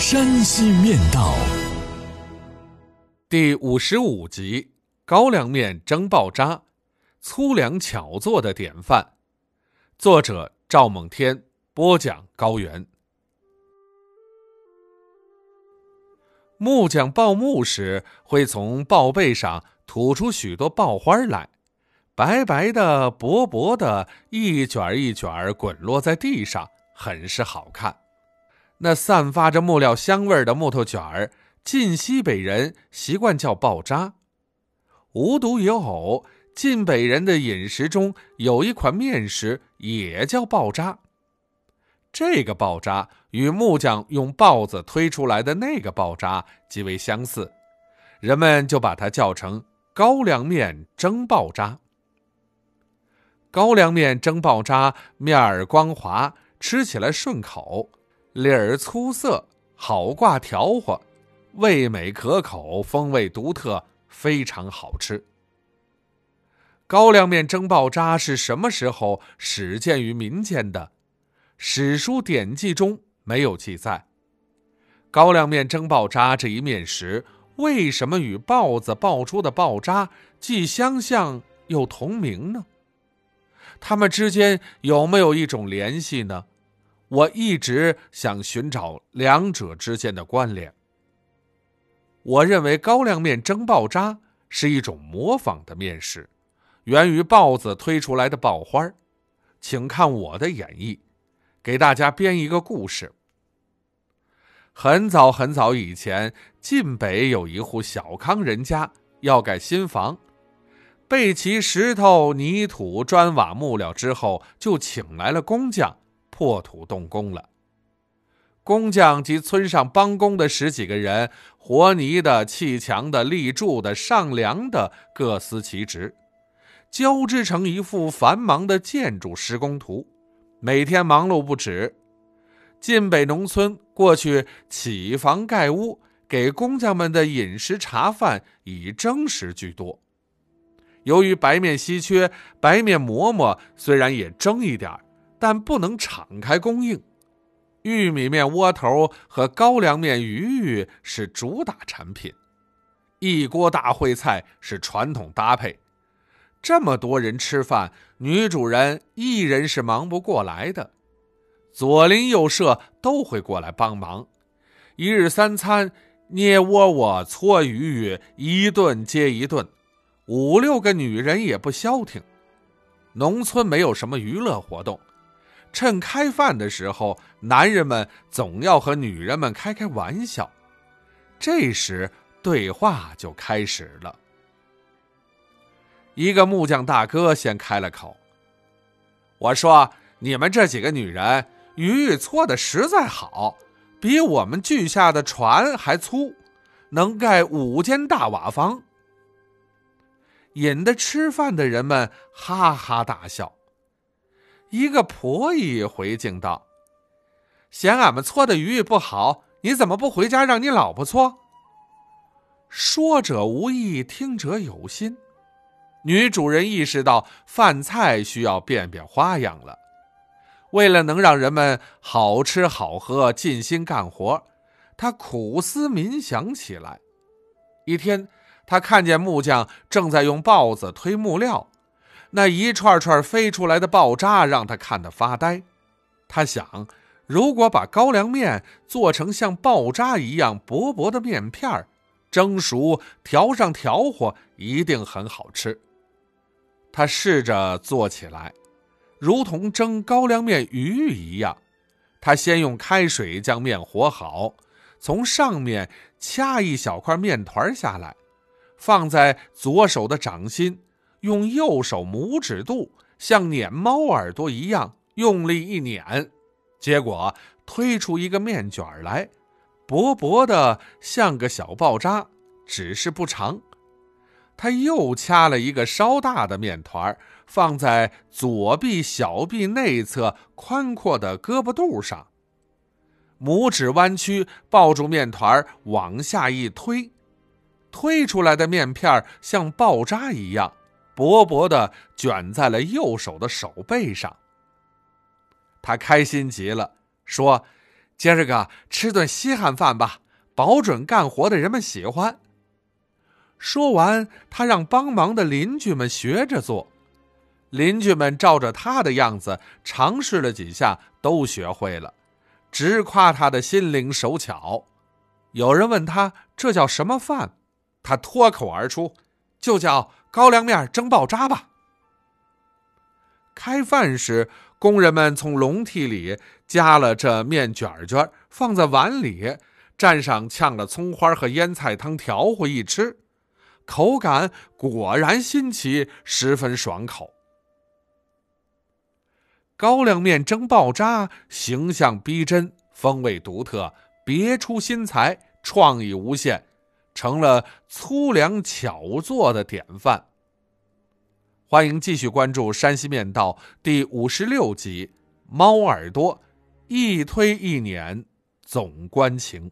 山西面道》第五十五集：高粱面蒸爆渣，粗粮巧做的典范。作者：赵梦天，播讲：高原。木匠刨木时，会从刨背上吐出许多刨花来，白白的、薄薄的，一卷一卷滚落在地上。很是好看，那散发着木料香味的木头卷儿，晋西北人习惯叫爆渣。无独有偶，晋北人的饮食中有一款面食也叫爆渣。这个爆渣与木匠用刨子推出来的那个爆渣极为相似，人们就把它叫成高粱面蒸爆渣。高粱面蒸爆渣，面儿光滑。吃起来顺口，粒儿粗涩，好挂条和，味美可口，风味独特，非常好吃。高粱面蒸爆渣是什么时候始见于民间的？史书典记中没有记载。高粱面蒸爆渣这一面食，为什么与豹子爆出的爆渣既相像又同名呢？它们之间有没有一种联系呢？我一直想寻找两者之间的关联。我认为高粱面蒸爆渣是一种模仿的面食，源于豹子推出来的爆花请看我的演绎，给大家编一个故事。很早很早以前，晋北有一户小康人家要盖新房，备齐石头、泥土、砖瓦、木料之后，就请来了工匠。破土动工了，工匠及村上帮工的十几个人，和泥的、砌墙的、立柱的、上梁的，各司其职，交织成一幅繁忙的建筑施工图，每天忙碌不止。晋北农村过去起房盖屋，给工匠们的饮食茶饭以蒸食居多。由于白面稀缺，白面馍馍虽然也蒸一点儿。但不能敞开供应，玉米面窝头和高粱面鱼鱼是主打产品，一锅大烩菜是传统搭配。这么多人吃饭，女主人一人是忙不过来的，左邻右舍都会过来帮忙。一日三餐捏窝窝、搓鱼鱼，一顿接一顿，五六个女人也不消停。农村没有什么娱乐活动。趁开饭的时候，男人们总要和女人们开开玩笑，这时对话就开始了。一个木匠大哥先开了口：“我说，你们这几个女人鱼搓的实在好，比我们锯下的船还粗，能盖五间大瓦房。”引得吃饭的人们哈哈大笑。一个婆姨回敬道：“嫌俺们搓的鱼不好，你怎么不回家让你老婆搓？”说者无意，听者有心。女主人意识到饭菜需要变变花样了，为了能让人们好吃好喝、尽心干活，她苦思冥想起来。一天，她看见木匠正在用刨子推木料。那一串串飞出来的爆炸让他看得发呆。他想，如果把高粱面做成像爆炸一样薄薄的面片儿，蒸熟调上调和，一定很好吃。他试着做起来，如同蒸高粱面鱼一样。他先用开水将面和好，从上面掐一小块面团下来，放在左手的掌心。用右手拇指肚像捻猫耳朵一样用力一捻，结果推出一个面卷来，薄薄的像个小爆渣，只是不长。他又掐了一个稍大的面团放在左臂小臂内侧宽阔的胳膊肚上，拇指弯曲，抱住面团往下一推，推出来的面片像爆渣一样，薄薄的卷在了右手的手背上。他开心极了，说：“今儿个吃顿稀罕饭吧，保准干活的人们喜欢。”说完，他让帮忙的邻居们学着做，邻居们照着他的样子尝试了几下，都学会了，直夸他的心灵手巧。有人问他这叫什么饭，他脱口而出：“就叫高粱面蒸爆渣吧。”开饭时，工人们从笼屉里夹了这面卷卷，放在碗里，蘸上呛的葱花和腌菜汤调和一吃。口感果然新奇，十分爽口。高粱面蒸爆渣，形象逼真，风味独特，别出心裁，创意无限，成了粗粮巧做的典范。欢迎继续关注《山西面道》第五十六集《猫耳朵》，一推一撵总关情。